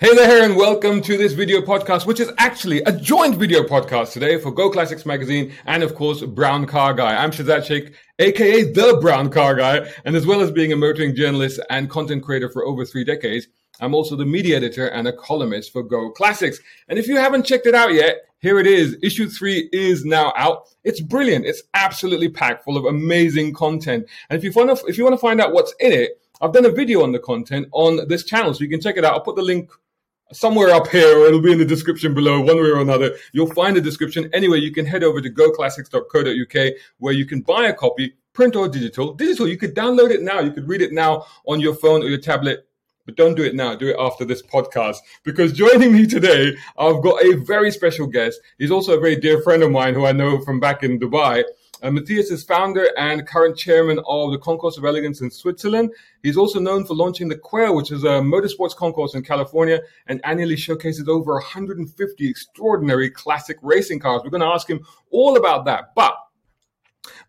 Hey there, and welcome to this video podcast, which is actually a joint video podcast today for Go Classics Magazine and, of course, Brown Car Guy. I'm Shahzad Sheikh, aka the Brown Car Guy, and as well as being a motoring journalist and content creator for over three decades, I'm also the media editor and a columnist for Go Classics. And if you haven't checked it out yet, here it is. Issue three is now out. It's brilliant. It's absolutely packed full of amazing content. And if you want to, if you want to find out what's in it, I've done a video on the content on this channel, so you can check it out. I'll put the link somewhere up here, it'll be in the description below, one way or another. You'll find the description. Anyway, you can head over to goclassics.co.uk where you can buy a copy, print or digital. Digital, you could download it now. You could read it now on your phone or your tablet. But don't do it now. Do it after this podcast. Because joining me today, I've got a very special guest. He's also a very dear friend of mine who I know from back in Dubai. Uh, Matthias is founder and current chairman of the Concours of Elegance in Switzerland. He's also known for launching the Quail, which is a motorsports concours in California and annually showcases over 150 extraordinary classic racing cars. We're going to ask him all about that. But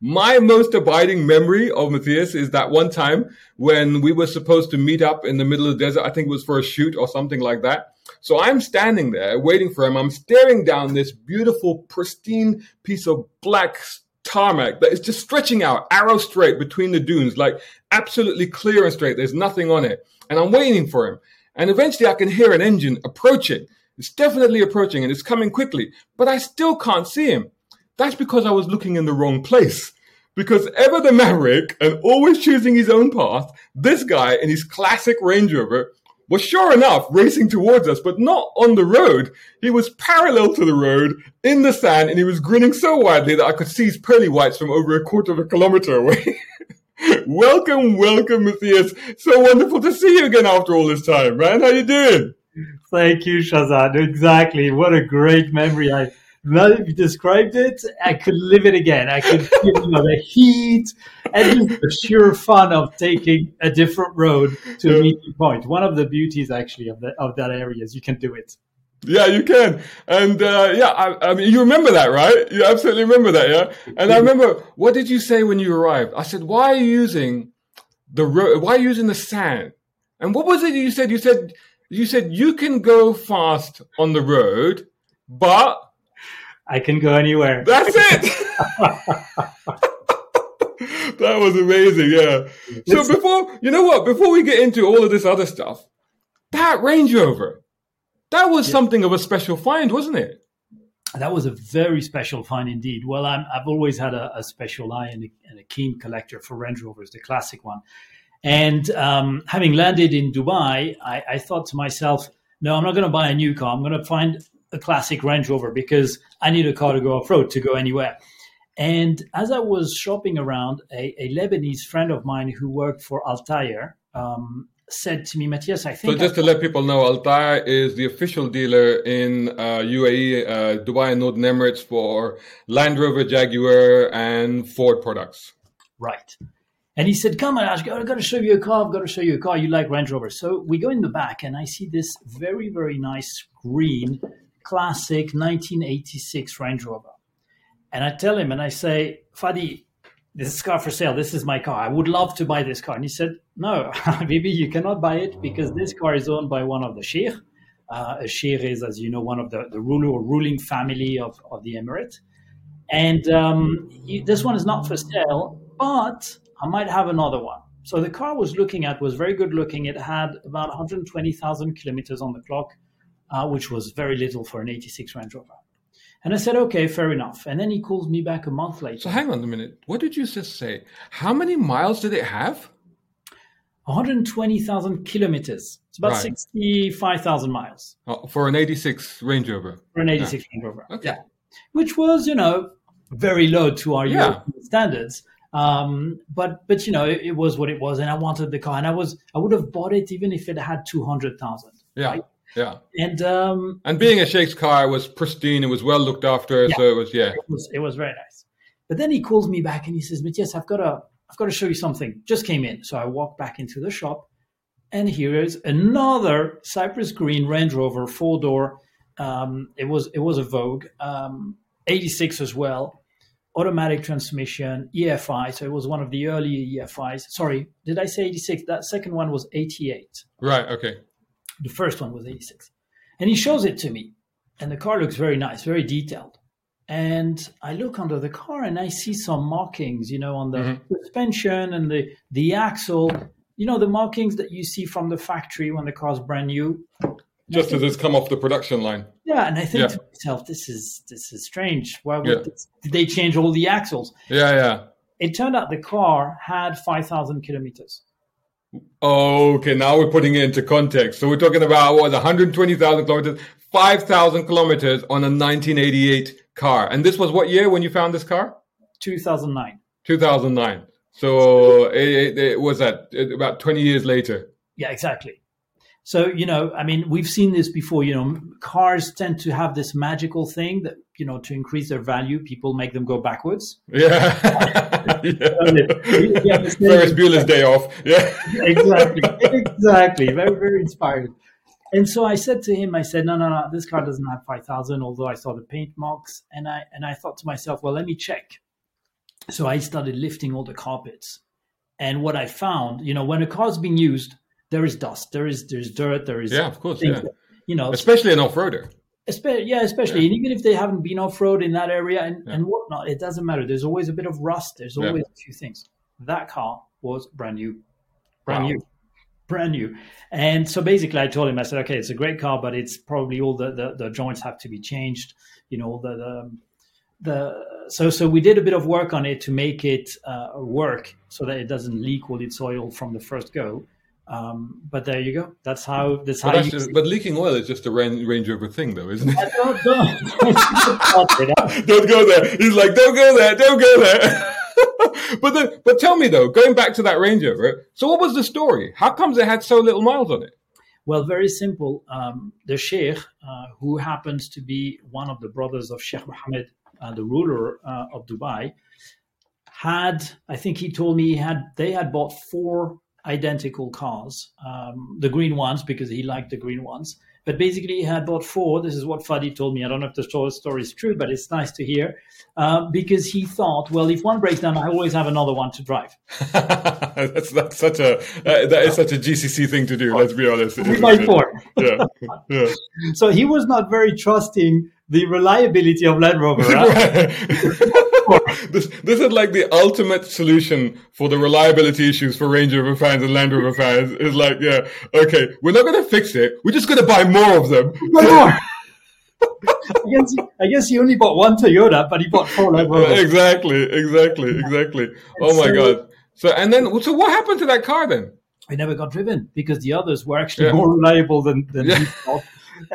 my most abiding memory of Matthias is that one time when we were supposed to meet up in the middle of the desert. I think it was for a shoot or something like that. So I'm standing there waiting for him. I'm staring down this beautiful, pristine piece of black tarmac that is just stretching out arrow straight between the dunes, like absolutely clear and straight. There's nothing on it. And I'm waiting for him. And eventually I can hear an engine approaching. It's definitely approaching and it's coming quickly, but I still can't see him. That's because I was looking in the wrong place. Because ever the maverick and always choosing his own path, this guy in his classic Range Rover was sure enough racing towards us, but not on the road. He was parallel to the road in the sand and he was grinning so widely that I could see his pearly whites from over a quarter of a kilometer away. welcome, welcome, Matthias. So wonderful to see you again after all this time, man. How you doing? Thank you, Shahzad. Exactly. What a great memory. I now that you described it, I could live it again. I could feel you know, the heat and the sheer fun of taking a different road to a meeting point. One of the beauties, actually, of that of that area is you can do it. Yeah, you can. And uh, yeah, I, I, mean, you remember that, right? You absolutely remember that, yeah? And I remember, what did you say when you arrived? I said, why are you using the road? Why are you using the sand? And what was it you said? You said, you said you can go fast on the road, but I can go anywhere. That's it. that was amazing. Yeah. So before, you know what? Before we get into all of this other stuff, that Range Rover, that was yeah. something of a special find, wasn't it? That was a very special find indeed. Well, i have always had a, a special eye and a, and a, keen collector for Range Rovers, the classic one. And um, having landed in Dubai, I, I thought to myself, no, I'm not going to buy a new car. I'm going to find a classic Range Rover because I need a car to go off road to go anywhere. And as I was shopping around, a, a Lebanese friend of mine who worked for Al Tayer um, said to me, Matthias, I think. So, just I to let people know, Al Tayer is the official dealer in uh, UAE, uh, Dubai and Northern Emirates for Land Rover, Jaguar, and Ford products. Right. And he said, Come on, I've got to show you a car. I've got to show you a car. You like Range Rover. So we go in the back, and I see this very, very nice green classic 1986 Range Rover. And I tell him and I say, Fadi, this is car for sale. This is my car. I would love to buy this car. And he said, No, maybe you cannot buy it because this car is owned by one of the Sheikh. Uh, a Sheikh is, as you know, one of the, the ruler or ruling family of, of the Emirate. And um, this one is not for sale, but I might have another one. So the car was looking at was very good looking. It had about 120,000 kilometers on the clock uh, which was very little for an 86 Range Rover. And I said, okay, fair enough. And then he calls me back a month later. So hang on a minute. What did you just say? How many miles did it have? 120,000 kilometers. It's about right. 65,000 miles. Oh, for an 86 Range Rover. For an 86 yeah. Range Rover. Okay. Yeah. Which was, you know, very low to our yeah. European standards. Um, but but you know, it, it, was what it was, and I wanted the car, and I was I would have bought it even if it had two hundred thousand. Yeah. Right? Yeah. And um, and being a Sheikh's car was pristine. It was well looked after. Yeah, so it was yeah. It was it was very nice. But then he calls me back and he says, Matthias, I've got to I've got to show you something. Just came in. So I walk back into the shop and here is another Cypress Green Range Rover four door. Um, it was it was a Vogue, um, 86 as well, automatic transmission, EFI. So it was one of the early EFIs. Sorry, did I say 86? That second one was 88. Right. Okay The first one was 86. And he shows it to me. And the car looks very nice, very detailed. And I look under the car and I see some markings, you know, on the Mm-hmm. suspension and the, the axle, you know, the markings that you see from the factory when the car's brand new. Just as it's come off the production line. Yeah, and I think Yeah. to myself, this is this is strange. Why would Yeah. this, did they change all the axles? Yeah, yeah. It turned out the car had five thousand kilometers. Okay, now we're putting it into context. So we're talking about what 120,000 kilometers, 5,000 kilometers on a 1988 car. And this was what year when you found this car? Two thousand nine. 2009. So it, it, it was that about 20 years later. Yeah, exactly. So you know, I mean, we've seen this before. You know, cars tend to have this magical thing that you know to increase their value, people make them go backwards. Yeah. Yeah. Ferris Bueller's day off. Yeah. exactly, exactly. Very, very inspired. And so I said to him, I said, no, no, no, this car doesn't have 5,000, although I saw the paint marks. And I, and I thought to myself, well, let me check. So I started lifting all the carpets. And what I found, you know, when a car's being used, there is dust, there is, there's dirt, there is, Yeah, of course. Yeah. that, you know, Especially an off-roader. Espe- yeah, especially, and even if they haven't been off road in that area and, and whatnot, it doesn't matter. There's always a bit of rust. There's Yeah. always a few things. That car was brand new, brand Wow. new, brand new. And so basically, I told him, I said, okay, it's a great car, but it's probably all the the, the joints have to be changed. You know, the the the so so we did a bit of work on it to make it uh, work so that it doesn't leak all its oil from the first go. Um, but there you go. That's how that's But, how you. but leaking oil is just a Range, Range Rover thing, though, isn't it? don't, don't. don't go there. He's like, don't go there, don't go there. but the, but tell me though, going back to that Range Rover, so what was the story? How comes it had so little miles on it? Well, very simple. Um, the Sheikh, uh, who happens to be one of the brothers of Sheikh Mohammed, uh, the ruler uh, of Dubai, had, I think he told me he had, they had bought four identical cars, um, the green ones because he liked the green ones. But basically, he had bought four. This is what Fadi told me. I don't know if the story is true, but it's nice to hear uh, because he thought, well, if one breaks down, I always have another one to drive. that's that's such a uh, that is such a GCC thing to do. Let's be honest. Buy it? four. Yeah, yeah. So he was not very trusting the reliability of Land Rover. right? this this is like the ultimate solution for the reliability issues for Range Rover fans and Land Rover fans. Is like, yeah, okay, we're not going to fix it. We're just going to buy more of them. No more. I guess, I guess he only bought one Toyota, but he bought four Land Rovers. exactly, exactly, exactly. Oh my so- god. So and then so what happened to that car then? It never got driven because the others were actually Yeah. more reliable than, than Yeah. he thought.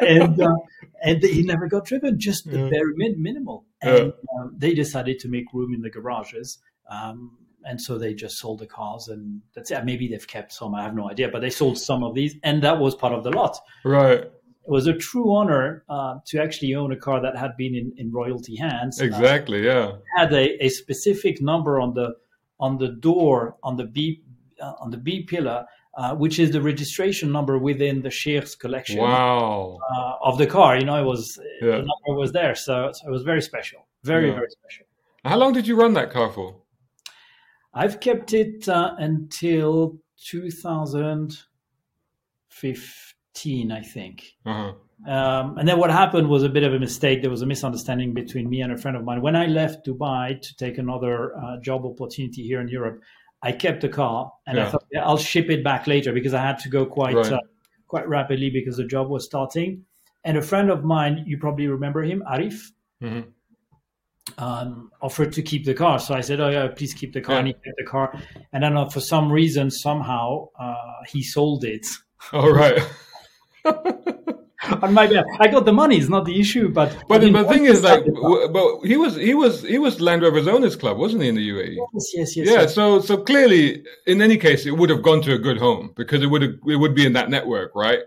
And, uh, and he never got driven, just the Yeah. very min- minimal. Yeah. And um, they decided to make room in the garages. Um, and so they just sold the cars, and that's it. Maybe they've kept some, I have no idea, but they sold some of these, and that was part of the lot. Right. It was a true honor uh, to actually own a car that had been in, in royalty hands. Uh, Exactly. Yeah. had a, a specific number on the on the door on the B uh, on the B pillar, uh, which is the registration number within the Sheikh's collection Wow. uh, of the car. You know, it was Yeah. the number was there, so, so it was very special, very Yeah. very special. How long did you run that car for? I've kept it uh, until 2015, I think. Uh-huh. Um, and then what happened was a bit of a mistake. There was a misunderstanding between me and a friend of mine. When I left Dubai to take another uh, job opportunity here in Europe, I kept the car and I thought yeah, I'll ship it back later because I had to go quite Right. uh, quite rapidly because the job was starting. And a friend of mine, you probably remember him, Arif, Mhm. um, offered to keep the car. So I said, "Oh yeah, please keep the car." Yeah. And he kept the car. And I don't for some reason, somehow, uh, he sold it. All right. On my bad. I got the money; it's not the issue. But But I mean, the thing is, like, w- but he was he was he was Land Rover's owners club, wasn't he, in the UAE? yes, yes, yes. Yeah. yes. So so clearly, in any case, it would have gone to a good home because it would have it would be in that network, right?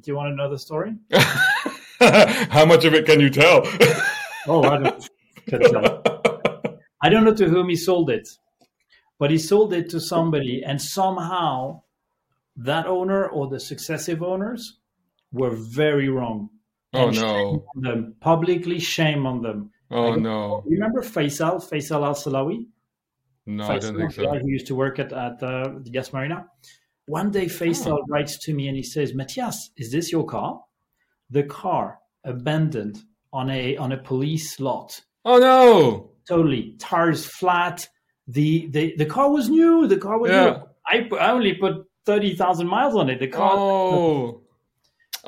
Do you want to know the story? How much of it can you tell? Oh, I don't. can't tell. I don't know to whom he sold it, but he sold it to somebody, and somehow that owner or the successive owners were very wrong. oh shame no! on them publicly, shame on them. Oh no! You remember Faisal, Faisal Al Salawi? No, I don't think the guy so. who used to work at, at uh, the Gas Marina. one day Faisal writes to me and he says, Matthias, is this your car? The car abandoned on a on a police lot. Oh no! Totally. Tires flat. The the, the car was new. The car was Yeah. new. I, I only put thirty thousand miles on it. The car Oh,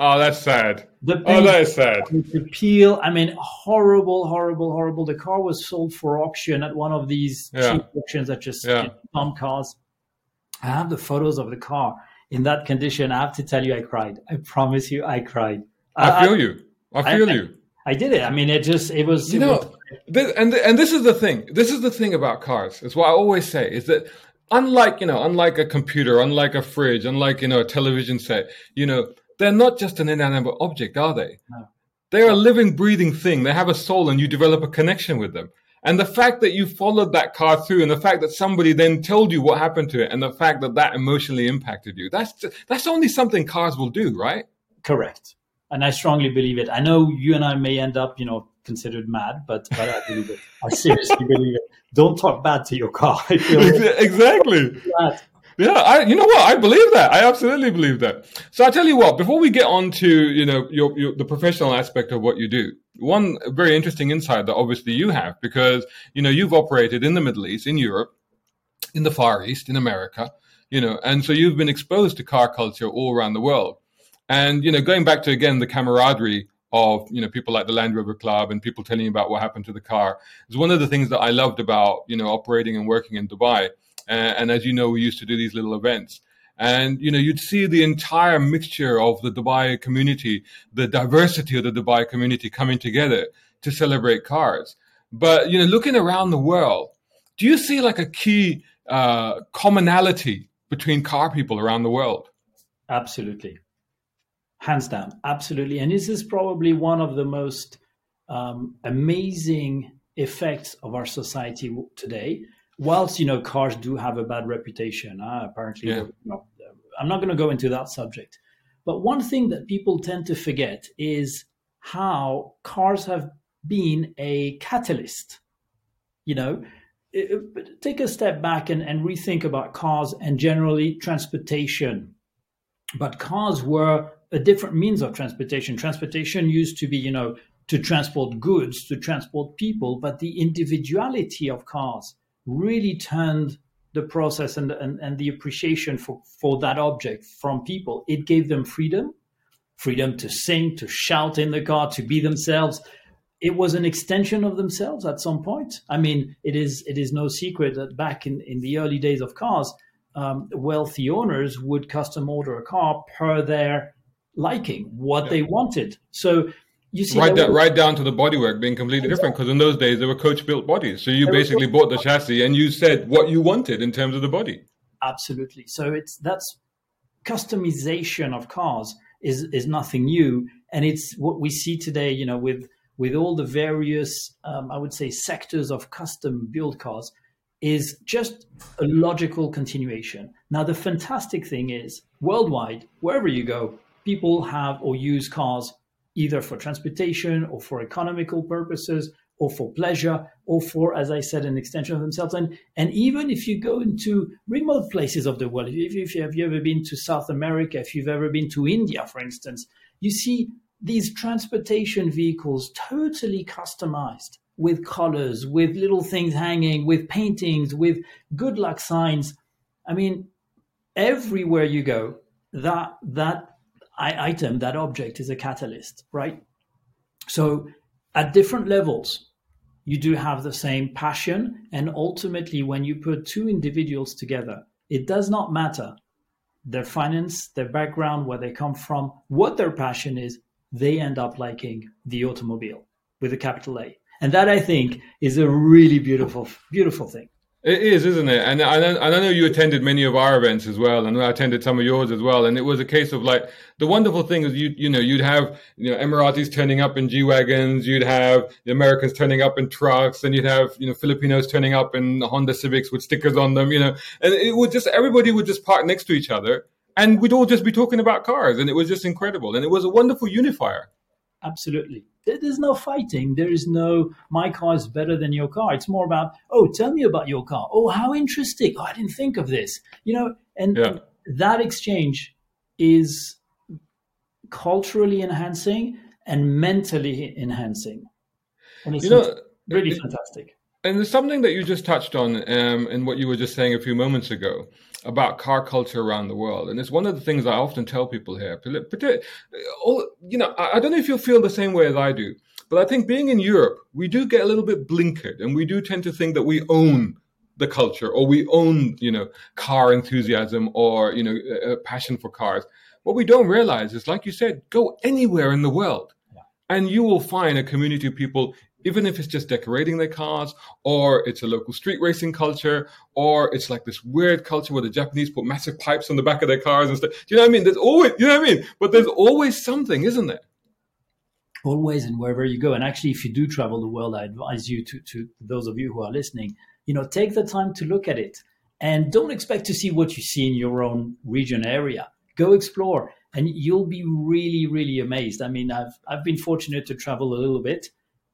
oh, that's sad. the Oh, that is sad. the peel. I mean, horrible, horrible, horrible. The car was sold for auction at one of these Yeah. cheap auctions that just Yeah. you pump cars. I have the photos of the car in that condition. I have to tell you, I cried. I promise you, I cried. I feel you. I I- feel I- you. I did it. I mean, it just, it was, You it know, was- this, and and this is the thing. This is the thing about cars. It's what I always say is that unlike you know, unlike a computer, unlike a fridge, unlike you know a television set, you know, they're not just an inanimate object, are they? No. They're a living, breathing thing. They have a soul, and you develop a connection with them. And the fact that you followed that car through, and the fact that somebody then told you what happened to it, and the fact that that emotionally impacted you—that's that's only something cars will do, right? correct. And I strongly believe it. I know you and I may end up, you know, considered mad, but, but I believe it. I seriously believe it. Don't talk bad to your car. I feel exactly. Yeah, I, you know what? I believe that. I absolutely believe that. So I tell you what. Before we get on to you know your, your the professional aspect of what you do, one very interesting insight that obviously you have because you know you've operated in the Middle East, in Europe, in the Far East, in America, you know, and so you've been exposed to car culture all around the world. And you know, going back to again the camaraderie of you know people like the Land Rover Club and people telling you about what happened to the car is one of the things that I loved about you know operating and working in Dubai. Uh, and as you know, we used to do these little events. And you know, you'd see the entire mixture of the Dubai community, the diversity of the Dubai community coming together to celebrate cars. But you know, looking around the world, do you see like a key uh, commonality between car people around the world? Absolutely. Hands down. Absolutely. And this is probably one of the most um, amazing effects of our society today. Whilst, you know, cars do have a bad reputation, uh, apparently, Yeah. I'm not going to go into that subject. But one thing that people tend to forget is how cars have been a catalyst. You know, it- it- take a step back and, and rethink about cars and generally transportation but cars were a different means of transportation. Transportation used to be, you know, to transport goods, to transport people, but the individuality of cars really turned the process and, and, and the appreciation for, for that object from people. It gave them freedom, freedom to sing, to shout in the car, to be themselves. It was an extension of themselves at some point. I mean, it is it is no secret that back in, in the early days of cars, um, wealthy owners would custom order a car per their liking, what they wanted. So you see, right, there down, right down to the bodywork being completely different because in those days they were coach built bodies. So you There basically bought the chassis and you said what you wanted in terms of the body. absolutely. So it's that's customization of cars is is nothing new, and it's what we see today. You know, with with all the various, um, I would say, sectors of custom build cars, is just a logical continuation. Now, the fantastic thing is, worldwide, wherever you go, people have or use cars either for transportation or for economical purposes or for pleasure or for, as I said, an extension of themselves. And, and even if you go into remote places of the world, if, if you have you ever been to South America, if you've ever been to India, for instance, you see these transportation vehicles totally customized with colors, with little things hanging, with paintings, with good luck signs. I mean, everywhere you go, that that item, that object is a catalyst, right? So at different levels, you do have the same passion. And ultimately, when you put two individuals together, it does not matter their finance, their background, where they come from, what their passion is, they end up liking the automobile with a capital A. And that I think is a really beautiful, beautiful thing. It is, isn't it? And I, and I know you attended many of our events as well, and I attended some of yours as well. And it was a case of like the wonderful thing is you you know you'd have you know Emiratis turning up in G wagons, you'd have the Americans turning up in trucks, and you'd have you know Filipinos turning up in Honda Civics with stickers on them, you know, and it would just everybody would just park next to each other, and we'd all just be talking about cars, and it was just incredible, and it was a wonderful unifier. Absolutely. There- There's no fighting. There is no, my car is better than your car. It's more about, oh, tell me about your car. Oh, how interesting. Oh, I didn't think of this. You know, and Yeah. that exchange is culturally enhancing and mentally enhancing. And it's You know, really it- fantastic. And there's something that you just touched on um, in what you were just saying a few moments ago about car culture around the world. And it's one of the things I often tell people here. Parti- uh, all- You know, I don't know if you'll feel the same way as I do, but I think being in Europe, we do get a little bit blinkered and we do tend to think that we own the culture or we own, you know, car enthusiasm or, you know, a passion for cars. What we don't realize is, like you said, go anywhere in the world and you will find a community of people even if it's just decorating their cars or it's a local street racing culture or it's like this weird culture where the japanese put massive pipes on the back of their cars and stuff do you know what i mean there's always you know what i mean but there's always something isn't there always and wherever you go. And actually, if you do travel the world, I advise you to, to those of you who are listening, you know, take the time to look at it and don't expect to see what you see in your own region area. Go explore and you'll be really, really amazed. I mean, I've, I've been fortunate to travel a little bit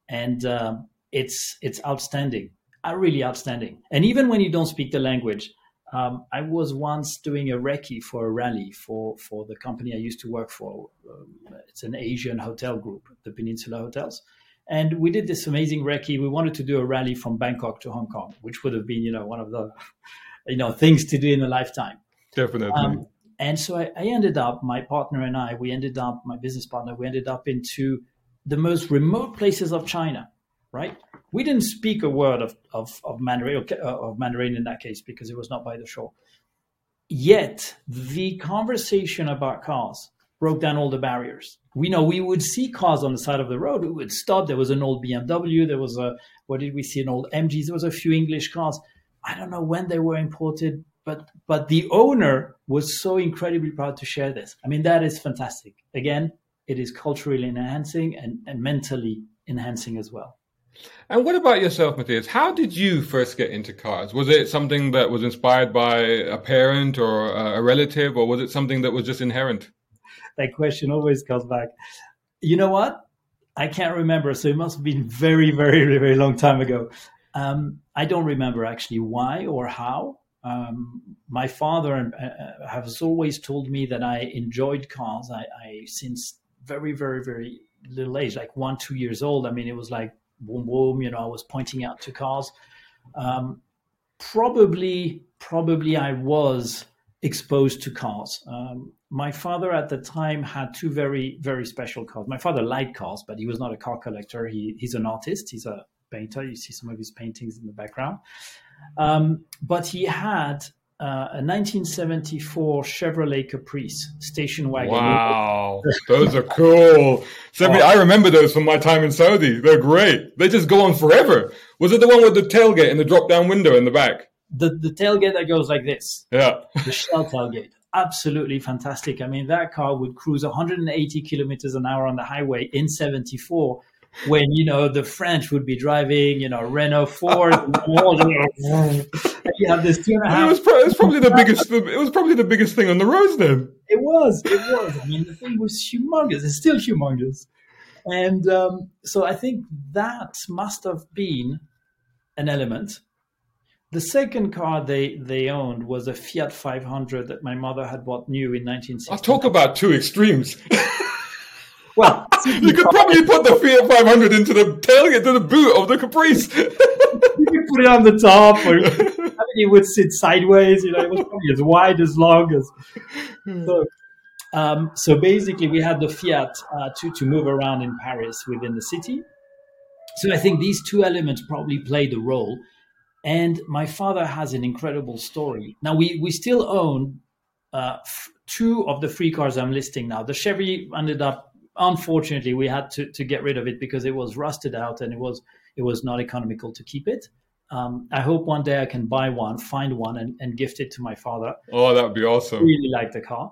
and um, it's, it's outstanding, uh, really outstanding. And even when you don't speak the language, um, I was once doing a recce for a rally for, for the company I used to work for. Um, it's an Asian hotel group, the Peninsula Hotels. And we did this amazing recce. We wanted to do a rally from Bangkok to Hong Kong, which would have been, you know, one of the, you know, things to do in a lifetime. definitely Um, and so I, I ended up, my partner and I, we ended up, my business partner, we ended up into the most remote places of China, right? We didn't speak a word of, of, of Mandarin, of Mandarin in that case because it was not by the shore. Yet the conversation about cars broke down all the barriers. We know we would see cars on the side of the road. We would stop. There was an old BMW. There was a, what did we see? An old MG. There was a few English cars. I don't know when they were imported, but but the owner was so incredibly proud to share this. I mean, that is fantastic. Again, it is culturally enhancing and, and mentally enhancing as well. and what about yourself matthias how did you first get into cars was it something that was inspired by a parent or a relative or was it something that was just inherent That question always comes back. You know what? I can't remember. So it must have been very, very, very long time ago. Um, I don't remember actually why or how. Um, my father uh, has always told me that I enjoyed cars. I, I since very, very, very little age, like one, two years old. I mean, it was like boom, boom. You know, I was pointing out to cars. Um, probably, probably, I was exposed to cars. Um, my father at the time had two very, very special cars. My father liked cars, but he was not a car collector. He, he's an artist. He's a painter. You see some of his paintings in the background. Um, but he had uh, a 1974 Chevrolet Caprice station wagon. Wow, those are cool. Seventy, I remember those from my time in Saudi. They're great. They just go on forever. Was it the one with the tailgate and the drop-down window in the back? The, the tailgate that goes like this, Yeah. the shell tailgate. Absolutely fantastic. I mean, that car would cruise 180 kilometers an hour on the highway in 74 when, you know, the French would be driving, you know, Renault Ford. you have this two and a It was, pro- it was probably the biggest. It was probably the biggest thing on the roads then. It was. It was. I mean, the thing was humongous. It's still humongous. And um, so I think that must have been an element. The second car they, they owned was a Fiat 500 that my mother had bought new in 1960. I'll talk about two extremes. Well, you could probably put the Fiat 500 into the tailgate, to the boot of the Caprice. you could put it on the top, or I it would sit sideways. You know, it was probably as wide as long as. So, um, so basically, we had the Fiat uh, to to move around in Paris within the city. So I think these two elements probably played a role. And my father has an incredible story. Now we we still own uh, f- two of the three cars I'm listing now. The Chevy ended up, unfortunately, we had to, to get rid of it because it was rusted out and it was it was not economical to keep it. Um, I hope one day I can buy one, find one, and, and gift it to my father. oh, that would be awesome. Really like the car.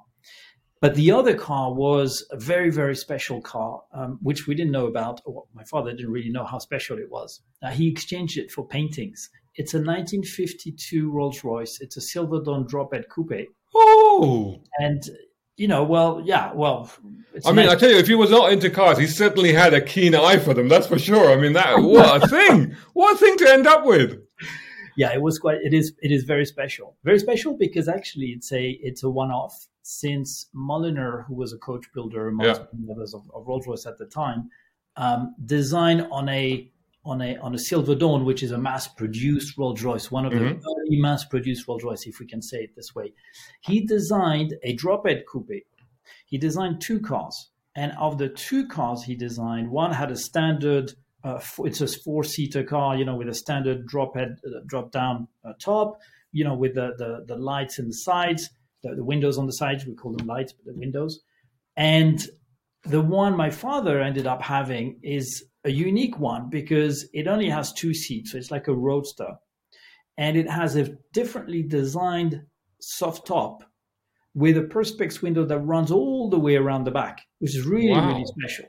But the other car was a very, very special car, um, which we didn't know about. Or my father didn't really know how special it was. Uh, he exchanged it for paintings. It's a 1952 Rolls Royce. It's a Silver Dawn Drophead Coupe. Oh, And, you know, well, yeah, well. It's I mean, nice- I tell you, if he was not into cars, he certainly had a keen eye for them. That's for sure. I mean, that what a thing! What a thing to end up with. yeah, it was quite. It is. It is very special. Very special because actually, it's a it's a one off. Since Mulliner, who was a coach builder amongst Yeah. others of, of Rolls Royce at the time, um, designed on a on a on a Silver Dawn, which is a mass produced Rolls Royce, one of the Mhm. early mass produced Rolls Royce, if we can say it this way. He designed a drop head coupe. He designed two cars, and of the two cars he designed, one had a standard. Uh, it's a four-seater car, you know, with a standard drop head, uh, drop down uh, top, you know, with the, the the lights in the sides, the, the windows on the sides. We call them lights, but the windows. And the one my father ended up having is a unique one because it only has two seats, so it's like a roadster, and it has a differently designed soft top with a perspex window that runs all the way around the back, which is really Wow. really special.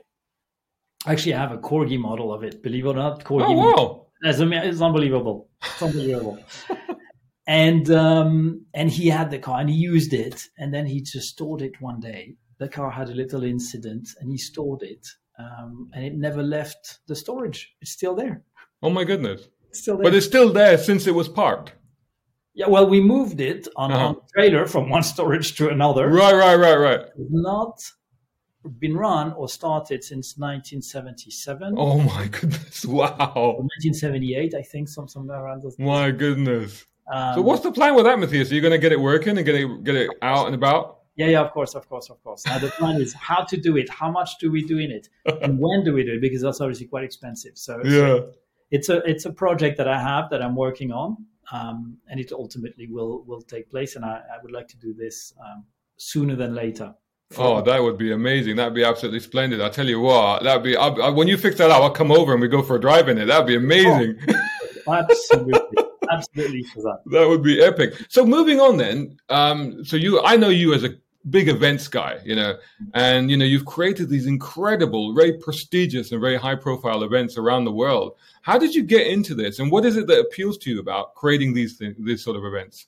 Actually, I have a corgi model of it. Believe it or not, corgi. Oh wow! It's, ama- it's unbelievable. It's unbelievable. and um, and he had the car and he used it, and then he just stored it one day. The car had a little incident, and he stored it, um, and it never left the storage. It's still there. Oh my goodness! It's still there. But it's still there since it was parked. yeah, well, we moved it on, Uh-huh. on a trailer from one storage to another. Right, right, right, right. It's Not been run or started since 1977 Oh my goodness! Wow! 1978, I think, some somewhere around those. My goodness! Um, So what's the plan with that, Matthias? Are you going to get it working and get it get it out and about? Yeah, yeah, of course, of course, of course. Now the plan is how to do it, how much do we do in it, and when do we do it? Because that's obviously quite expensive. So it's, Yeah. it's a it's a project that I have that I'm working on, um, and it ultimately will will take place. And I, I would like to do this um, sooner than later. Oh, that would be amazing. That'd be absolutely splendid. I tell you what, that'd be I'll, I, when you fix that out. I'll come over and we go for a drive in it. That'd be amazing. Absolutely, absolutely for that. that would be epic. So moving on then. Um, so you, I know you as a big events guy, you know, and you know you've created these incredible, very prestigious and very high profile events around the world. How did you get into this, and what is it that appeals to you about creating these things, these sort of events?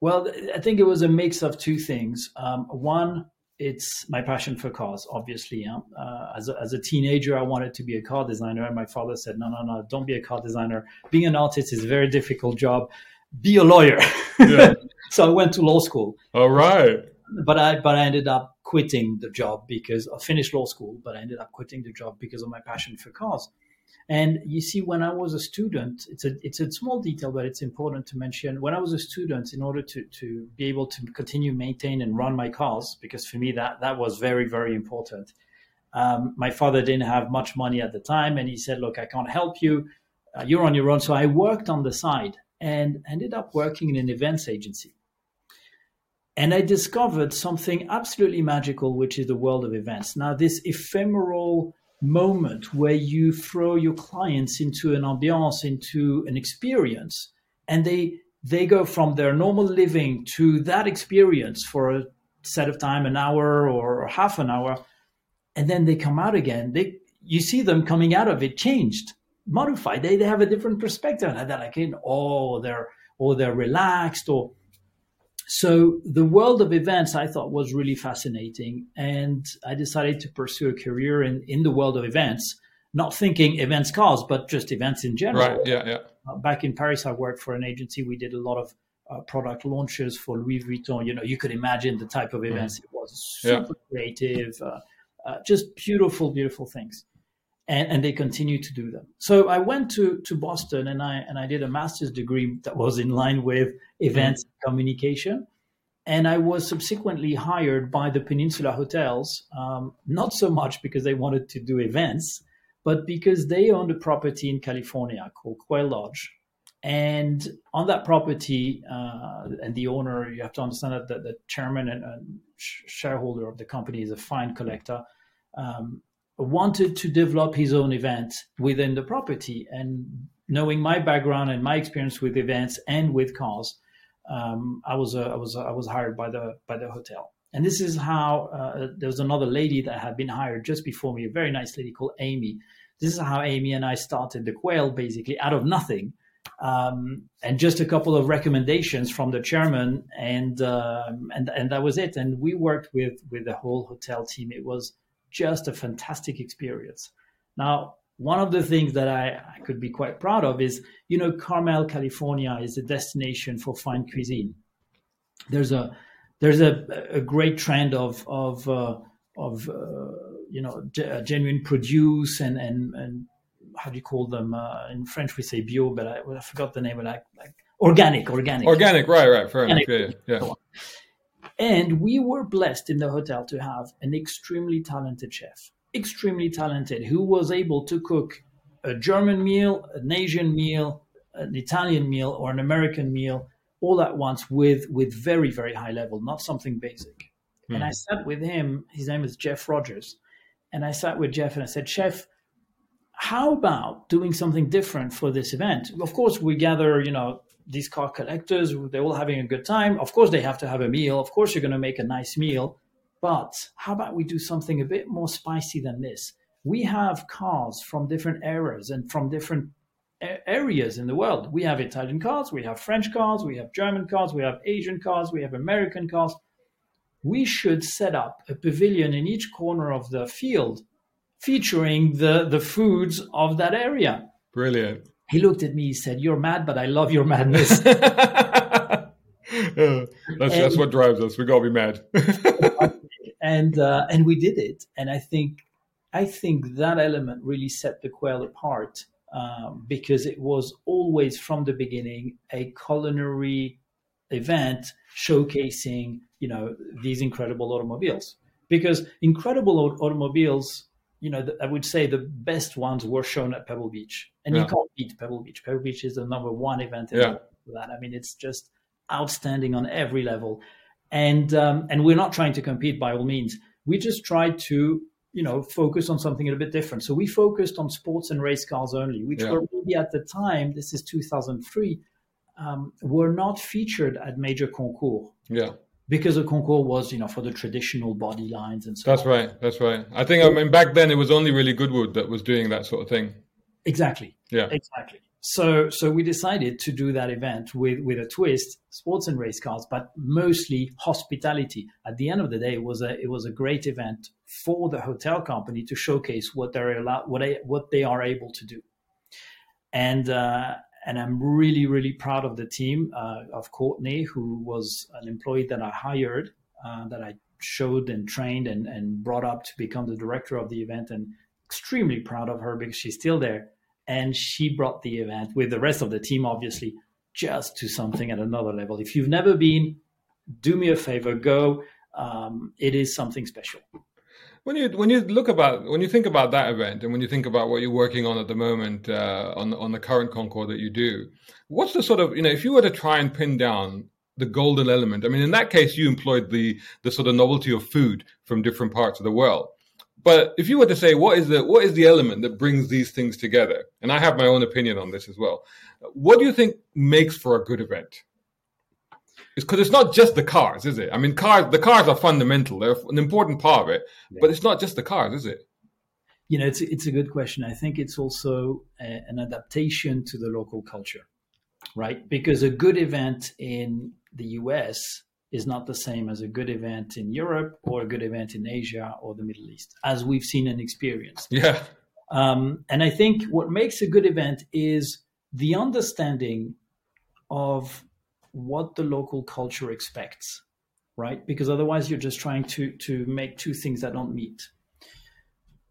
Well, I think it was a mix of two things. Um, one, it's my passion for cars, obviously. Huh? Uh, as, a, as a teenager, I wanted to be a car designer, and my father said, "No, no, no, don't be a car designer. Being an artist is a very difficult job. Be a lawyer." Yeah. so I went to law school, All right. But I but I ended up quitting the job because I finished law school, but I ended up quitting the job because of my passion for cars. And you see, when I was a student, it's a it's a small detail, but it's important to mention. When I was a student, in order to to be able to continue maintain and run my cars, because for me that that was very very important. Um, my father didn't have much money at the time, and he said, "Look, I can't help you. Uh, you're on your own." So I worked on the side and ended up working in an events agency. And I discovered something absolutely magical, which is the world of events. Now, this ephemeral moment where you throw your clients into an ambiance, into an experience, and they they go from their normal living to that experience for a set of time, an hour or half an hour, and then they come out again. They you see them coming out of it changed, modified. They they have a different perspective, and they're like, oh, they're or they're relaxed or so the world of events I thought was really fascinating, and I decided to pursue a career in, in the world of events, not thinking events cars, but just events in general. Right. Yeah. Yeah. Uh, back in Paris, I worked for an agency. We did a lot of uh, product launches for Louis Vuitton. You know, you could imagine the type of events it was. Yeah. Super creative, uh, uh, just beautiful, beautiful things. And, and they continue to do them. So I went to, to Boston and I and I did a master's degree that was in line with events communication. And I was subsequently hired by the Peninsula Hotels, um, not so much because they wanted to do events, but because they owned a property in California called Quail Lodge. And on that property, uh, and the owner, you have to understand that the, the chairman and, and shareholder of the company is a fine collector, um, wanted to develop his own event within the property. And knowing my background and my experience with events and with cars, um, I was uh, I was uh, I was hired by the by the hotel. And this is how uh, there was another lady that had been hired just before me, a very nice lady called Amy. This is how Amy and I started the Quail, basically out of nothing, um, and just a couple of recommendations from the chairman, and um, and and that was it. And we worked with with the whole hotel team. It was just a fantastic experience. Now, one of the things that I, I, could be quite proud of is, you know, Carmel, California is a destination for fine cuisine. There's a there's a, a great trend of of uh, of uh, you know g- genuine produce and and and how do you call them uh, in French? We say bio, but I, well, I forgot the name. But like, like organic, organic, organic. Right, right. Fair organic, enough. Yeah, yeah. And we were blessed in the hotel to have an extremely talented chef extremely talented who was able to cook a German meal, an Asian meal, an Italian meal, or an American meal all at once with with very very high level, not something basic. Hmm. And I sat with him. His name is Jeff Rogers, and I sat with Jeff and I said, Chef, how about doing something different for this event? Of course, we gather, you know, these car collectors. They're all having a good time. Of course, they have to have a meal. Of course, you're going to make a nice meal. But how about we do something a bit more spicy than this? We have cars from different eras and from different areas in the world. We have Italian cars, we have French cars, we have German cars, we have Asian cars, we have American cars. We should set up a pavilion in each corner of the field featuring the, the foods of that area. Brilliant. He looked at me, he said, You're mad, but I love your madness. that's, that's what drives us. We gotta be mad. and uh, and we did it. And I think I think that element really set the quail apart um, because it was always from the beginning a culinary event showcasing you know these incredible automobiles because incredible automobiles you know i would say the best ones were shown at pebble beach and yeah. you can't beat pebble beach pebble beach is the number one event in yeah. that i mean it's just outstanding on every level and um, and we're not trying to compete by all means. We just try to you know focus on something a bit different. So we focused on sports and race cars only, which yeah. were maybe at the time. This is 2003. Um, were not featured at major concours. Yeah. Because the concours was, you know, for the traditional body lines and so. That's on. right. That's right. I think I mean back then it was only really Goodwood that was doing that sort of thing. Exactly. Yeah. Exactly. So, so we decided to do that event with, with a twist, sports and race cars, but mostly hospitality. At the end of the day, it was a it was a great event for the hotel company to showcase what they're allowed, what they, what they are able to do. And uh, and I'm really really proud of the team uh, of Courtney, who was an employee that I hired, uh, that I showed and trained and and brought up to become the director of the event, and extremely proud of her because she's still there and she brought the event with the rest of the team, obviously, just to something at another level. If you've never been, do me a favor, go. Um, it is something special. When you when you look about when you think about that event and when you think about what you're working on at the moment uh, on on the current Concord that you do, what's the sort of you know if you were to try and pin down the golden element? I mean, in that case, you employed the the sort of novelty of food from different parts of the world. But if you were to say what is the what is the element that brings these things together, and I have my own opinion on this as well, what do you think makes for a good event? It's because it's not just the cars, is it? I mean, cars the cars are fundamental; they're an important part of it, yeah. but it's not just the cars, is it? You know, it's it's a good question. I think it's also a, an adaptation to the local culture, right? Because a good event in the U.S is not the same as a good event in Europe or a good event in Asia or the Middle East, as we've seen and experienced. Yeah. Um, and I think what makes a good event is the understanding of what the local culture expects, right? Because otherwise, you're just trying to to make two things that don't meet.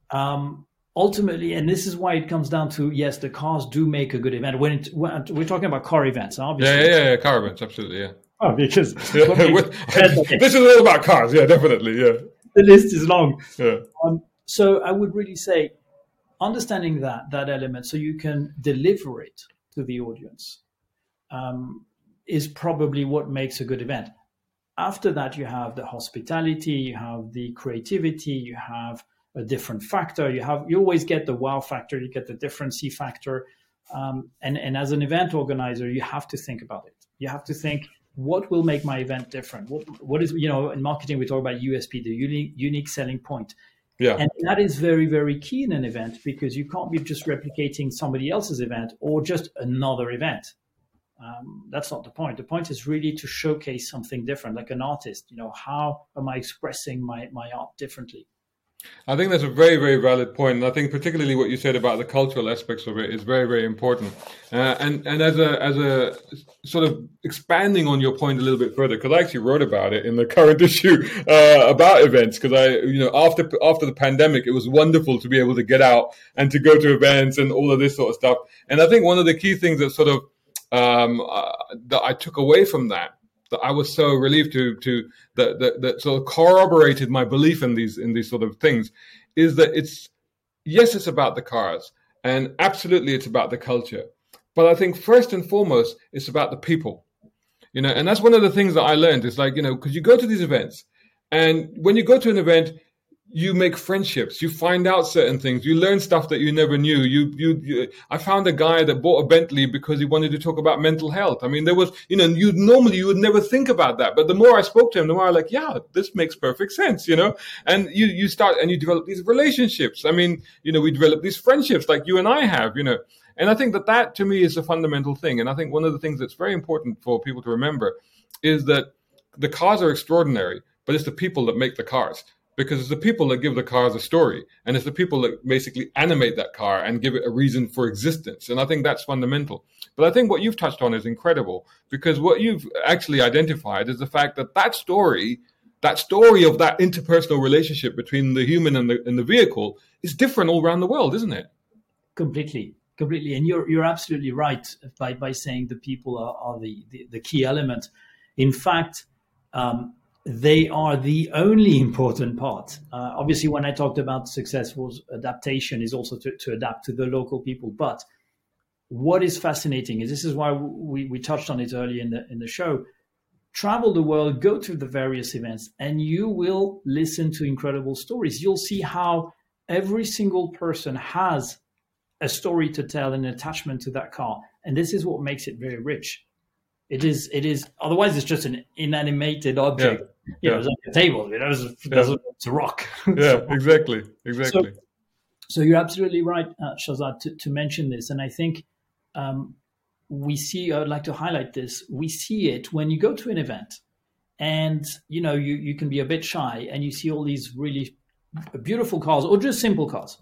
Um, ultimately, and this is why it comes down to yes, the cars do make a good event. When, it, when we're talking about car events, obviously. Yeah, yeah, yeah, car events, absolutely, yeah. Oh, because yeah, this is all about cars. Yeah, definitely. Yeah, the list is long. Yeah. Um, so I would really say, understanding that that element, so you can deliver it to the audience, um, is probably what makes a good event. After that, you have the hospitality, you have the creativity, you have a different factor. You have you always get the wow factor, you get the different C factor, um, and and as an event organizer, you have to think about it. You have to think what will make my event different? What, what is, you know, in marketing, we talk about USP, the unique, unique selling point. Yeah. And that is very, very key in an event because you can't be just replicating somebody else's event or just another event. Um, that's not the point. The point is really to showcase something different, like an artist. You know, how am I expressing my, my art differently? I think that's a very, very valid point, and I think particularly what you said about the cultural aspects of it is very, very important. Uh, and and as a as a sort of expanding on your point a little bit further, because I actually wrote about it in the current issue uh, about events. Because I, you know, after after the pandemic, it was wonderful to be able to get out and to go to events and all of this sort of stuff. And I think one of the key things that sort of um, uh, that I took away from that that I was so relieved to to that, that that sort of corroborated my belief in these in these sort of things is that it's yes it's about the cars and absolutely it's about the culture. But I think first and foremost it's about the people. You know and that's one of the things that I learned is like you know because you go to these events and when you go to an event you make friendships. You find out certain things. You learn stuff that you never knew. You, you, you i found a guy that bought a bentley because he wanted to talk about mental health. I mean there was you know you normally you would never think about that. But the more i spoke to him the more i like yeah this makes perfect sense you know? And you you start and you develop these relationships. I mean you know we develop these friendships like you and i have you know? And i think that that to me is a fundamental thing. And i think one of the things that's very important for people to remember is that the cars are extraordinary but it's the people that make the cars because it's the people that give the cars a story and it's the people that basically animate that car and give it a reason for existence and i think that's fundamental. But i think what you've touched on is incredible because what you've actually identified is the fact that that story that story of that interpersonal relationship between the human and the, and the vehicle is different all around the world isn't it? Completely completely. And you're you're absolutely right by by saying the people are, are the, the, the key element. In fact um, they are the only important part. Uh, obviously, when I talked about successful adaptation, is also to, to, adapt to the local people. But what is fascinating is this is why we, we touched on it earlier in the in the show. Travel the world, go to the various events, and you will listen to incredible stories. You'll see how every single person has a story to tell, an attachment to that car, and this is what makes it very rich. It is. It is. Otherwise, it's just an inanimated object. Yeah. You know, it's like a table. Know, it's, yeah. it's a rock. yeah, exactly. Exactly. So, so, you're absolutely right, uh, Shahzad, to, to mention this, and I think um, we see. I would like to highlight this. We see it when you go to an event, and you know, you you can be a bit shy, and you see all these really beautiful cars or just simple cars.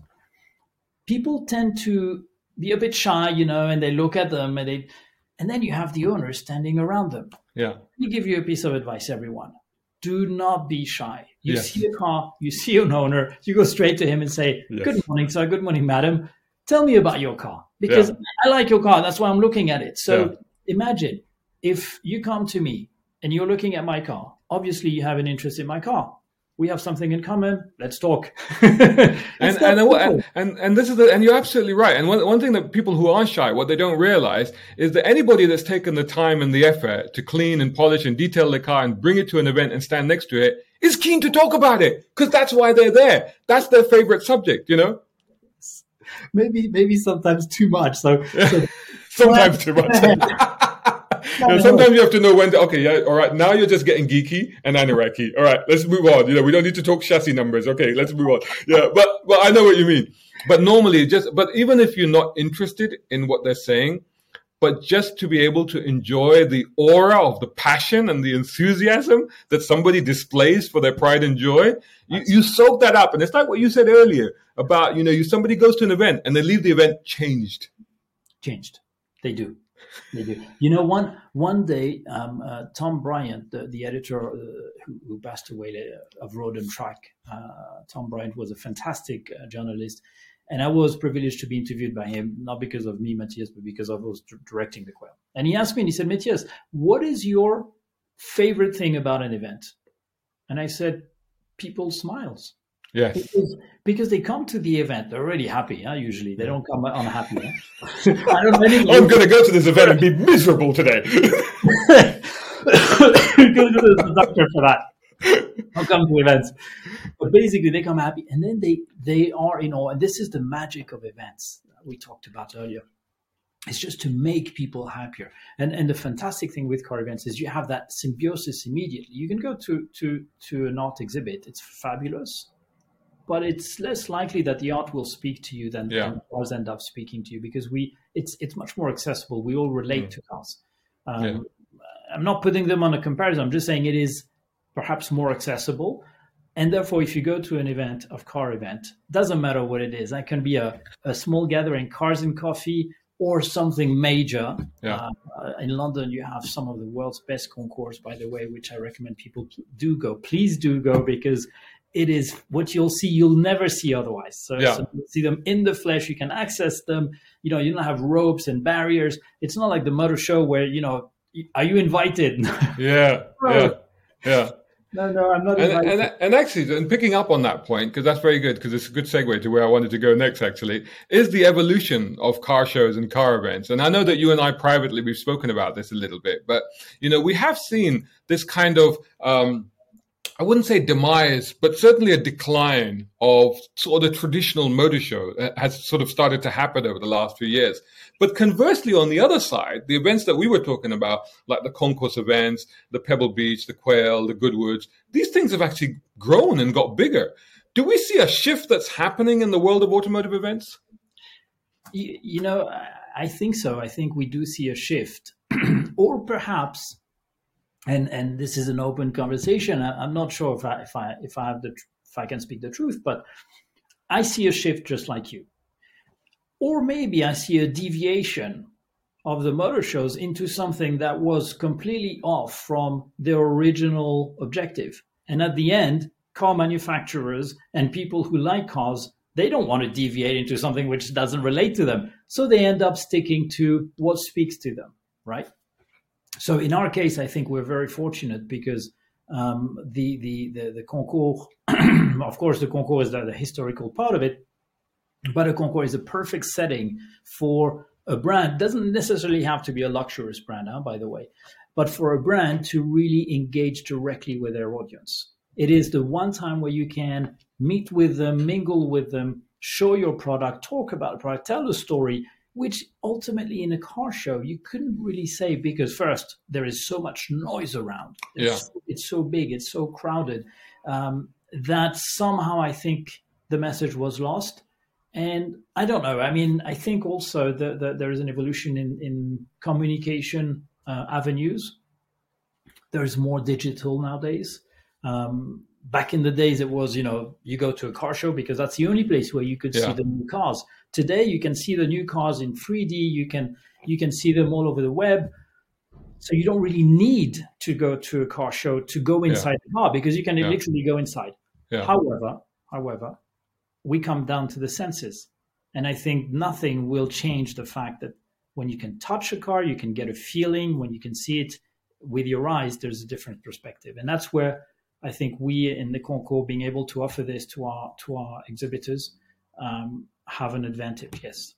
People tend to be a bit shy, you know, and they look at them and they and then you have the owners standing around them. Yeah. We give you a piece of advice, everyone. Do not be shy. You yes. see a car, you see an owner, you go straight to him and say, yes. Good morning, sir. Good morning, madam. Tell me about your car because yeah. I like your car. That's why I'm looking at it. So yeah. imagine if you come to me and you're looking at my car, obviously you have an interest in my car we have something in common. Let's talk. and, and, and, and, and this is the, and you're absolutely right. And one, one thing that people who are shy, what they don't realize is that anybody that's taken the time and the effort to clean and polish and detail the car and bring it to an event and stand next to it is keen to talk about it because that's why they're there. That's their favorite subject, you know? Maybe, maybe sometimes too much. So, so sometimes too much. Sometimes you have to know when to, okay, yeah, all right, now you're just getting geeky and anarchy. All right, let's move on. You know, we don't need to talk chassis numbers. Okay, let's move on. Yeah, but, but I know what you mean. But normally just, but even if you're not interested in what they're saying, but just to be able to enjoy the aura of the passion and the enthusiasm that somebody displays for their pride and joy, you, you soak that up. And it's like what you said earlier about, you know, you, somebody goes to an event and they leave the event changed. Changed. They do. They do. You know, one one day, um, uh, Tom Bryant, the, the editor uh, who, who, passed away uh, of Road and Track, uh, Tom Bryant was a fantastic uh, journalist, and I was privileged to be interviewed by him, not because of me, Matthias, but because I was d- directing the quail. And he asked me, and he said, Matthias, what is your favorite thing about an event? And I said, people smiles. Yes. Because, because, they come to the event, they're already happy, huh? usually. They don't come unhappy. Huh? I don't I'm going to go to this event and be miserable today. go to the doctor for that. I'll come to events. But basically, they come happy and then they, they are in awe. And this is the magic of events we talked about earlier. It's just to make people happier. And and the fantastic thing with car events is you have that symbiosis immediately. You can go to to to an art exhibit. It's fabulous but it's less likely that the art will speak to you than, yeah. cars end up speaking to you because we it's it's much more accessible. We all relate mm. to cars. Um, yeah. I'm not putting them on a comparison. I'm just saying it is perhaps more accessible, And therefore, if you go to an event of car event, doesn't matter what it is. That can be a, a small gathering, cars and coffee, or something major. Yeah. Uh, in London, you have some of the world's best concours, by the way, which I recommend people do go. Please do go because it is what you'll see you'll never see otherwise. So, Yeah. so you see them in the flesh. You can access them. You know, you don't have ropes and barriers. It's not like the motor show where you know, are you invited? Yeah, yeah, yeah. no, no, I'm not And, and, and actually, and picking up on that point, because that's very good, because it's a good segue to where I wanted to go next, actually, is the evolution of car shows and car events. And I know that you and I privately, we've spoken about this a little bit, but, you know, we have seen this kind of, um, I wouldn't say demise, but certainly a decline of sort of the traditional motor show uh, has sort of started to happen over the last few years. But conversely, on the other side, the events that we were talking about, like the concours events, the Pebble Beach, the Quail, the Goodwoods, these things have actually grown and got bigger. Do we see a shift that's happening in the world of automotive events? You, you know, I- I think so. I think we do see a shift, or perhaps, and and this is an open conversation. I, I'm not sure if I if I if I have the if I can speak the truth, but I see a shift just like you, or maybe I see a deviation of the motor shows into something that was completely off from their original objective. And at the end, car manufacturers and people who like cars they don't want to deviate into something which doesn't relate to them. So they end up sticking to what speaks to them, right? So in our case, I think we're very fortunate because um, the, the, the, the concours, of course, the concours is the, the historical part of it, but a concours is a perfect setting for a brand. Doesn't necessarily have to be a luxurious brand, huh, by the way, but for a brand to really engage directly with their audience. It is the one time where you can meet with them, mingle with them, show your product, talk about the product, tell the story, which ultimately in a car show you couldn't really say because first there is so much noise around. It's, it's so big, it's so crowded um, that somehow I think the message was lost. And I don't know. I mean, I think also that, that there is an evolution in, in communication uh, avenues. There is more digital nowadays. Um, back in the days, it was you know you go to a car show because that's the only place where you could Yeah. see the new cars. Today, you can see the new cars in 3D. You can you can see them all over the web. So you don't really need to go to a car show to go inside the car because you can Yeah. literally go inside. Yeah. However, however, we come down to the senses. And I think nothing will change the fact that when you can touch a car, you can get a feeling. When you can see it with your eyes, there's a different perspective. And that's where I think we in the Concours being able to offer this to our to our exhibitors um, have an advantage. Yes.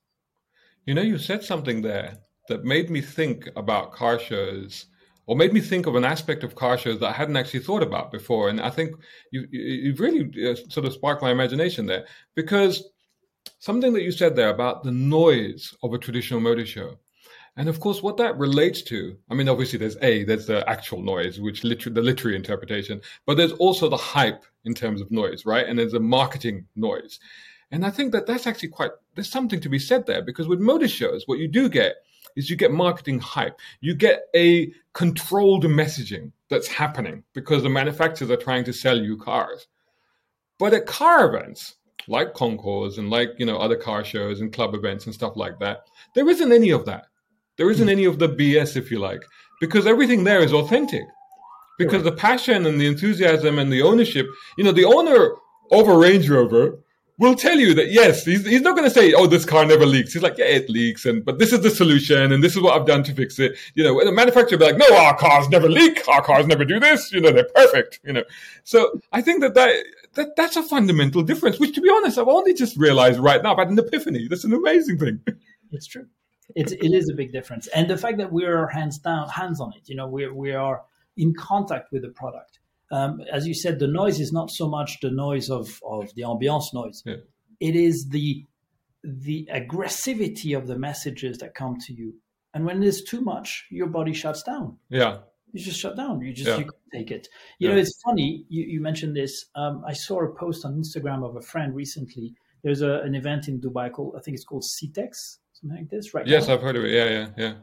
You know, you said something there that made me think about car shows, or made me think of an aspect of car shows that I hadn't actually thought about before. And I think you, you really uh, sort of sparked my imagination there because something that you said there about the noise of a traditional motor show. And of course, what that relates to, I mean, obviously there's A, there's the actual noise, which liter- the literary interpretation, but there's also the hype in terms of noise, right? And there's the marketing noise. And I think that that's actually quite, there's something to be said there because with motor shows, what you do get is you get marketing hype. You get a controlled messaging that's happening because the manufacturers are trying to sell you cars. But at car events, like concours and like, you know, other car shows and club events and stuff like that, there isn't any of that. There isn't any of the BS, if you like, because everything there is authentic. Because the passion and the enthusiasm and the ownership, you know, the owner of a Range Rover will tell you that yes, he's, he's not going to say, "Oh, this car never leaks." He's like, "Yeah, it leaks, and but this is the solution, and this is what I've done to fix it." You know, the manufacturer will be like, "No, our cars never leak. Our cars never do this. You know, they're perfect." You know, so I think that that. That, that's a fundamental difference, which, to be honest, I've only just realized right now. Had an epiphany. That's an amazing thing. It's true. It's it is a big difference, and the fact that we're hands down, hands on it. You know, we we are in contact with the product. Um, as you said, the noise is not so much the noise of of the ambiance noise. Yeah. It is the the aggressivity of the messages that come to you, and when there's too much, your body shuts down. Yeah, You just shut down. You just Yeah. you can't take it. You Yeah. know, it's funny. You, you mentioned this. Um, I saw a post on Instagram of a friend recently. There's a, an event in Dubai called I think it's called CTEX, something like this, right? yes, now. I've heard of it. Yeah, yeah, yeah.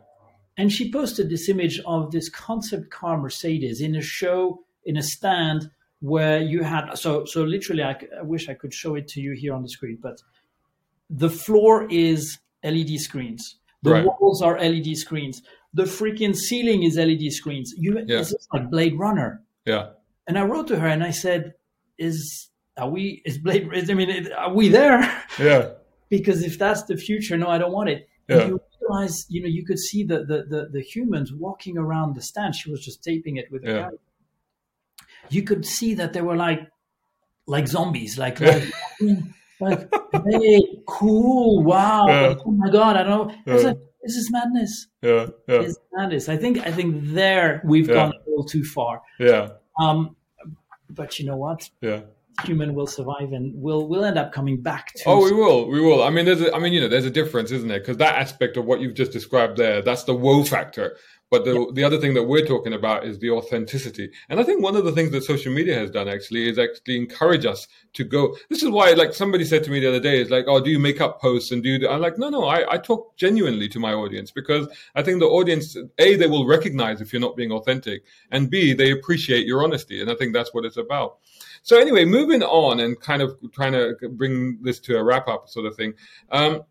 And she posted this image of this concept car Mercedes in a show, in a stand, where you had so so literally I, I wish I could show it to you here on the screen, but the floor is LED screens. The Right. walls are LED screens. The freaking ceiling is LED screens. You Yeah. it's just like Blade Runner. Yeah. And I wrote to her and I said, "Is are we? Is Blade? Is, I mean, are we there? Yeah. because if that's the future, no, I don't want it." And you realize, you know, you could see the, the the the humans walking around the stand. She was just taping it with a Yeah. camera. You could see that they were like like zombies, like like, like hey, cool, wow, Yeah. oh my god, I don't know. I was like, this is madness. Yeah. Yeah. Is madness. I think I think there we've Yeah. gone a little too far. Yeah. Um, but you know what? Yeah. Human will survive, and we'll we'll end up coming back to. Oh, we will, we will. I mean, there's, a, I mean, you know, there's a difference, isn't there? Because that aspect of what you've just described there, that's the woe factor. But the the other thing that we're talking about is the authenticity. And I think one of the things that social media has done actually is actually encourage us to go. This is why, like somebody said to me the other day, is like, oh, do you make up posts and do you? do-" I'm like, no, no, I, I talk genuinely to my audience because I think the audience, a, they will recognize if you're not being authentic, and b, they appreciate your honesty, and I think that's what it's about. So anyway, moving on and kind of trying to bring this to a wrap up sort of thing. Um,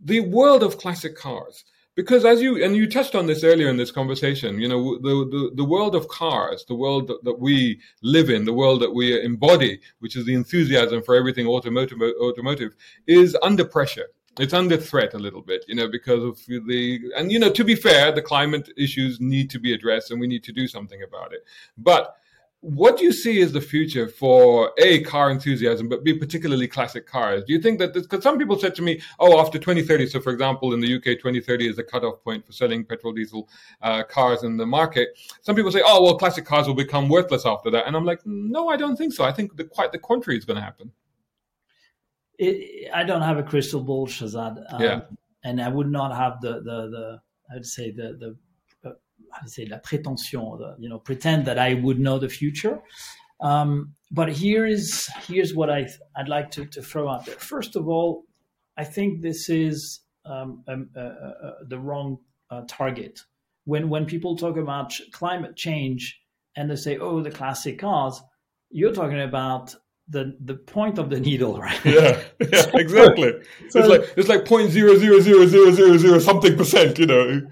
the world of classic cars. Because as you and you touched on this earlier in this conversation, you know the the, the world of cars, the world that, that we live in, the world that we embody, which is the enthusiasm for everything automotive, automotive, is under pressure. It's under threat a little bit, you know, because of the and you know to be fair, the climate issues need to be addressed, and we need to do something about it. But what do you see as the future for a car enthusiasm, but be particularly classic cars? Do you think that because some people said to me, "Oh, after 2030." So, for example, in the UK, 2030 is the cutoff point for selling petrol diesel uh, cars in the market. Some people say, "Oh, well, classic cars will become worthless after that," and I'm like, "No, I don't think so. I think the, quite the contrary is going to happen." It, I don't have a crystal ball, Shahzad. Um, Yeah. And I would not have the the the I would say the the say la prétention, the, you know, pretend that I would know the future. Um, but here is here's what I I'd like to to throw out there. First of all, I think this is um, um, uh, uh, uh, the wrong uh, target. When when people talk about ch- climate change and they say, "Oh, the classic cars," you're talking about the the point of the needle, right? Yeah, yeah, exactly. So- it's like it's like point zero zero zero zero zero zero something percent, you know.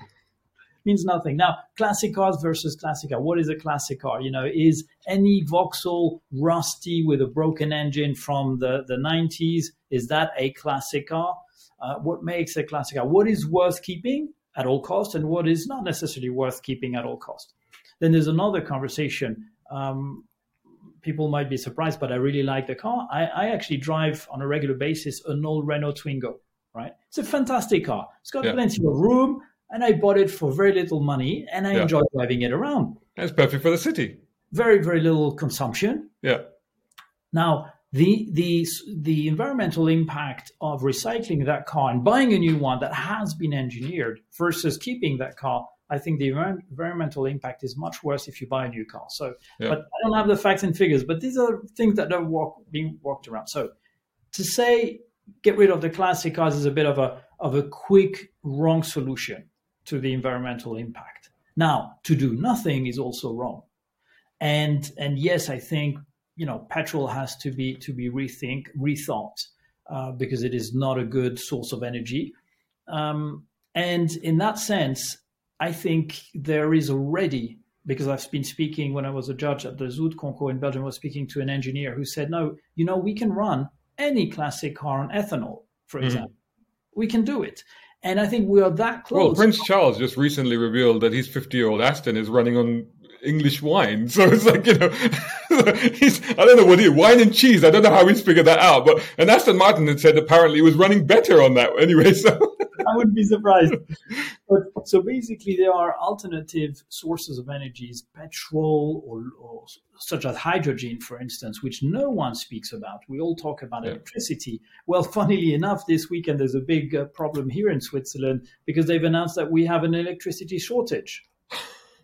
Means nothing. Now, classic cars versus classic car. What is a classic car? You know, is any Vauxhall rusty with a broken engine from the, the 90s? Is that a classic car? Uh, what makes a classic car? What is worth keeping at all cost and what is not necessarily worth keeping at all cost? Then there's another conversation. Um, people might be surprised, but I really like the car. I, I actually drive on a regular basis an old Renault Twingo, right? It's a fantastic car. It's got Yeah. plenty of room, and I bought it for very little money, and I Yeah. enjoy driving it around. It's perfect for the city. Very, very little consumption. Yeah, Now, the the the environmental impact of recycling that car and buying a new one that has been engineered versus keeping that car, I think the environmental impact is much worse if you buy a new car. So, Yeah. but I don't have the facts and figures, but these are things that are walk, being walked around. So, to say get rid of the classic cars is a bit of a of a quick wrong solution to the environmental impact. Now, to do nothing is also wrong. And and yes, I think you know petrol has to be to be rethink rethought uh, because it is not a good source of energy. Um, and in that sense, I think there is already because I've been speaking when I was a judge at the Zoute Concours in Belgium. I was speaking to an engineer who said, "No, you know, we can run any classic car on ethanol, for Mhm. example. We can do it." And I think we are that close. Well. Prince Charles just recently revealed that his 50 year old Aston is running on English wine. So it's like, you know, he's, I don't know what he, wine and cheese. I don't know how he's figured that out. But, and Aston Martin had said apparently he was running better on that anyway. So, I wouldn't be surprised. but, so basically, there are alternative sources of energies, petrol or, or such as hydrogen, for instance, which no one speaks about. We all talk about Yeah. electricity. Well, funnily enough, this weekend there's a big uh, problem here in Switzerland because they've announced that we have an electricity shortage.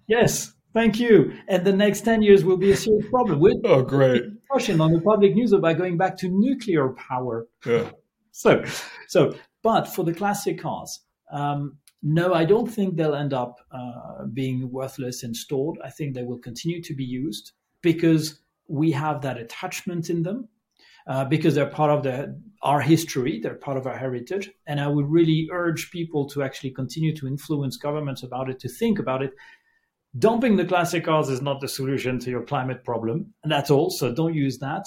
Yes, thank you. And the next 10 years will be a serious problem. We're oh, great. discussion on the public news about going back to nuclear power Yeah. so so but for the classic cars um, no i don't think they'll end up uh, being worthless and stored i think they will continue to be used because we have that attachment in them uh, because they're part of the, our history, they're part of our heritage. And I would really urge people to actually continue to influence governments about it, to think about it. Dumping the classic cars is not the solution to your climate problem, and that's all. So don't use that.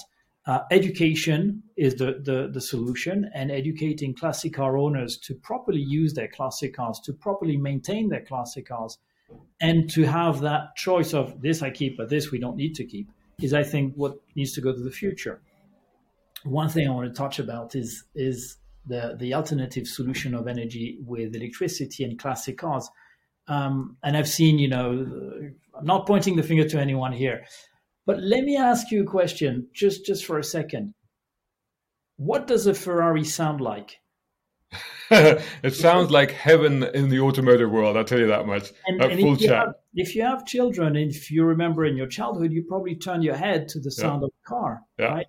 Uh, education is the, the, the solution, and educating classic car owners to properly use their classic cars, to properly maintain their classic cars, and to have that choice of this I keep, but this we don't need to keep, is I think what needs to go to the future one thing I want to touch about is is the the alternative solution of energy with electricity and classic cars. Um, and I've seen, you know, not pointing the finger to anyone here, but let me ask you a question, just just for a second. What does a Ferrari sound like? it sounds like heaven in the automotive world. I'll tell you that much. And, and full if, you Have, if you have children, if you remember in your childhood, you probably turn your head to the sound yeah. of the car, yeah. right?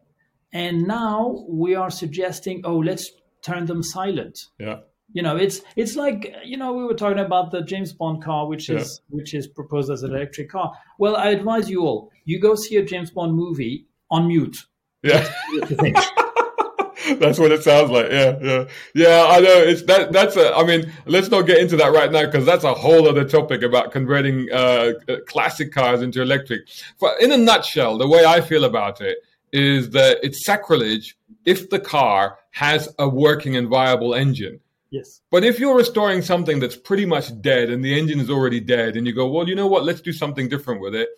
and now we are suggesting oh let's turn them silent yeah you know it's it's like you know we were talking about the james bond car which yeah. is which is proposed as an electric car. Well i advise you all you go see a james bond movie on mute. Yeah. That's what it sounds like. Yeah yeah. Yeah i know it's that that's a i mean let's not get into that right now because that's a whole other topic about converting uh, classic cars into electric. But in a nutshell the way i feel about it is that it's sacrilege if the car has a working and viable engine. Yes. But if you're restoring something that's pretty much dead and the engine is already dead and you go, well, you know what, let's do something different with it.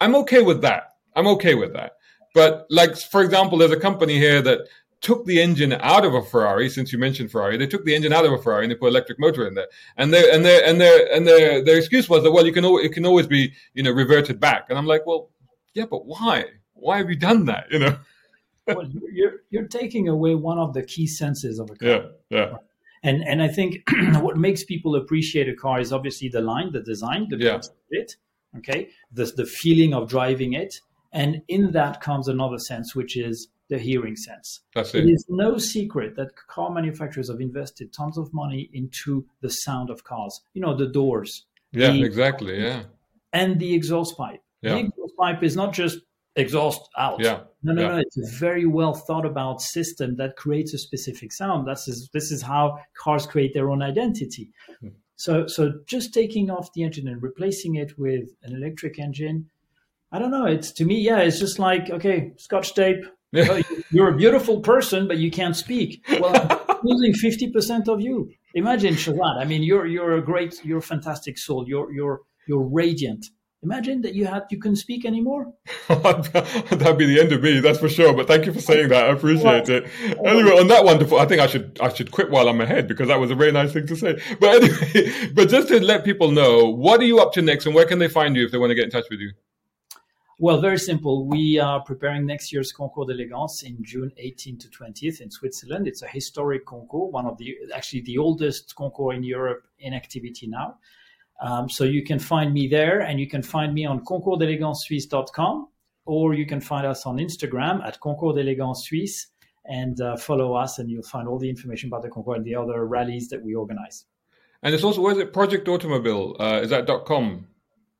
I'm okay with that. I'm okay with that. But like, for example, there's a company here that took the engine out of a Ferrari, since you mentioned Ferrari, they took the engine out of a Ferrari and they put electric motor in there. And their and their and their and their their excuse was that well, you can it can always be you know reverted back. And I'm like, well, yeah, but why? why have you done that? You know. well, you're you're taking away one of the key senses of a car. Yeah, yeah. And and I think what makes people appreciate a car is obviously the line, the design, the yeah. it, okay, the the feeling of driving it, and in that comes another sense, which is the hearing sense. That's it. It is no secret that car manufacturers have invested tons of money into the sound of cars. You know, the doors. Yeah, the, exactly. Yeah. And the exhaust pipe. Yeah. The exhaust pipe is not just exhaust out. Yeah. No, no, yeah. no. It's a very well thought about system that creates a specific sound. That's is, this is how cars create their own identity. Hmm. So, so just taking off the engine and replacing it with an electric engine, I don't know. It's to me, yeah, it's just like okay, scotch tape. Yeah. you're a beautiful person, but you can't speak. Well, I'm losing fifty percent of you. Imagine Shahzad. I mean, you're you're a great, you're a fantastic soul. You're you're you're radiant Imagine that you had you couldn't speak anymore. That'd be the end of me, that's for sure. But thank you for saying that. I appreciate it. Anyway, um, on that wonderful, I think I should I should quit while I'm ahead because that was a very nice thing to say. But anyway, but just to let people know, what are you up to next, and where can they find you if they want to get in touch with you? Well, very simple. We are preparing next year's Concours d'Elegance in June 18 to 20th in Switzerland. It's a historic concours, one of the actually the oldest concours in Europe in activity now. Um, so you can find me there and you can find me on concoursdelegancesuisse.com or you can find us on Instagram at Concours d'Elegance Suisse and uh, follow us and you'll find all the information about the concours and the other rallies that we organize. And it's also, where's it? Project Automobile. Uh, is that .com?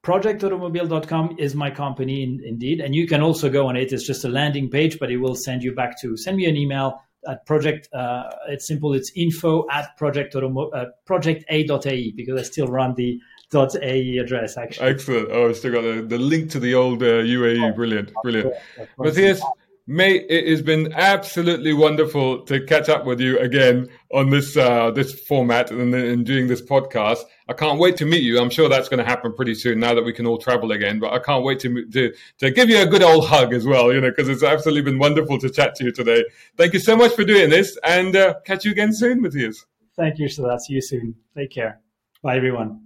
projectautomobile.com is my company in, indeed and you can also go on it it's just a landing page but it will send you back to send me an email at project uh, it's simple it's info at project automo- uh, projecta.ae because i still run the .ae address actually. Excellent. Oh i still got the, the link to the old uh, uae brilliant brilliant. matthias Mate, it has been absolutely wonderful to catch up with you again on this uh, this format and, and doing this podcast. I can't wait to meet you. I'm sure that's going to happen pretty soon now that we can all travel again. But I can't wait to to, to give you a good old hug as well, you know, because it's absolutely been wonderful to chat to you today. Thank you so much for doing this, and uh, catch you again soon, Matthias. Thank you, Sadat. See you soon. Take care. Bye, everyone.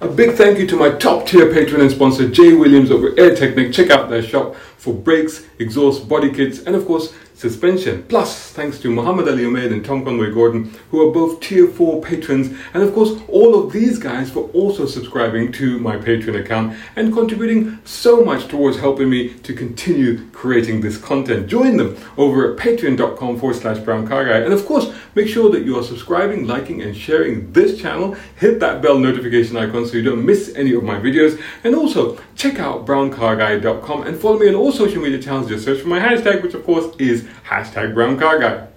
A big thank you to my top tier patron and sponsor, Jay Williams over Air Technic. Check out their shop for brakes, exhaust, body kits, and of course, suspension. Plus, thanks to Muhammad Ali Umaid and Tom Conway Gordon, who are both tier 4 patrons, and of course, all of these guys for also subscribing to my Patreon account and contributing so much towards helping me to continue creating this content. Join them over at patreon.com forward slash brown car guy. And of course, make sure that you are subscribing, liking, and sharing this channel. Hit that bell notification icon so you don't miss any of my videos. And also, check out browncarguy.com and follow me on all social media channels. Just search for my hashtag, which of course is hashtag brown car guy.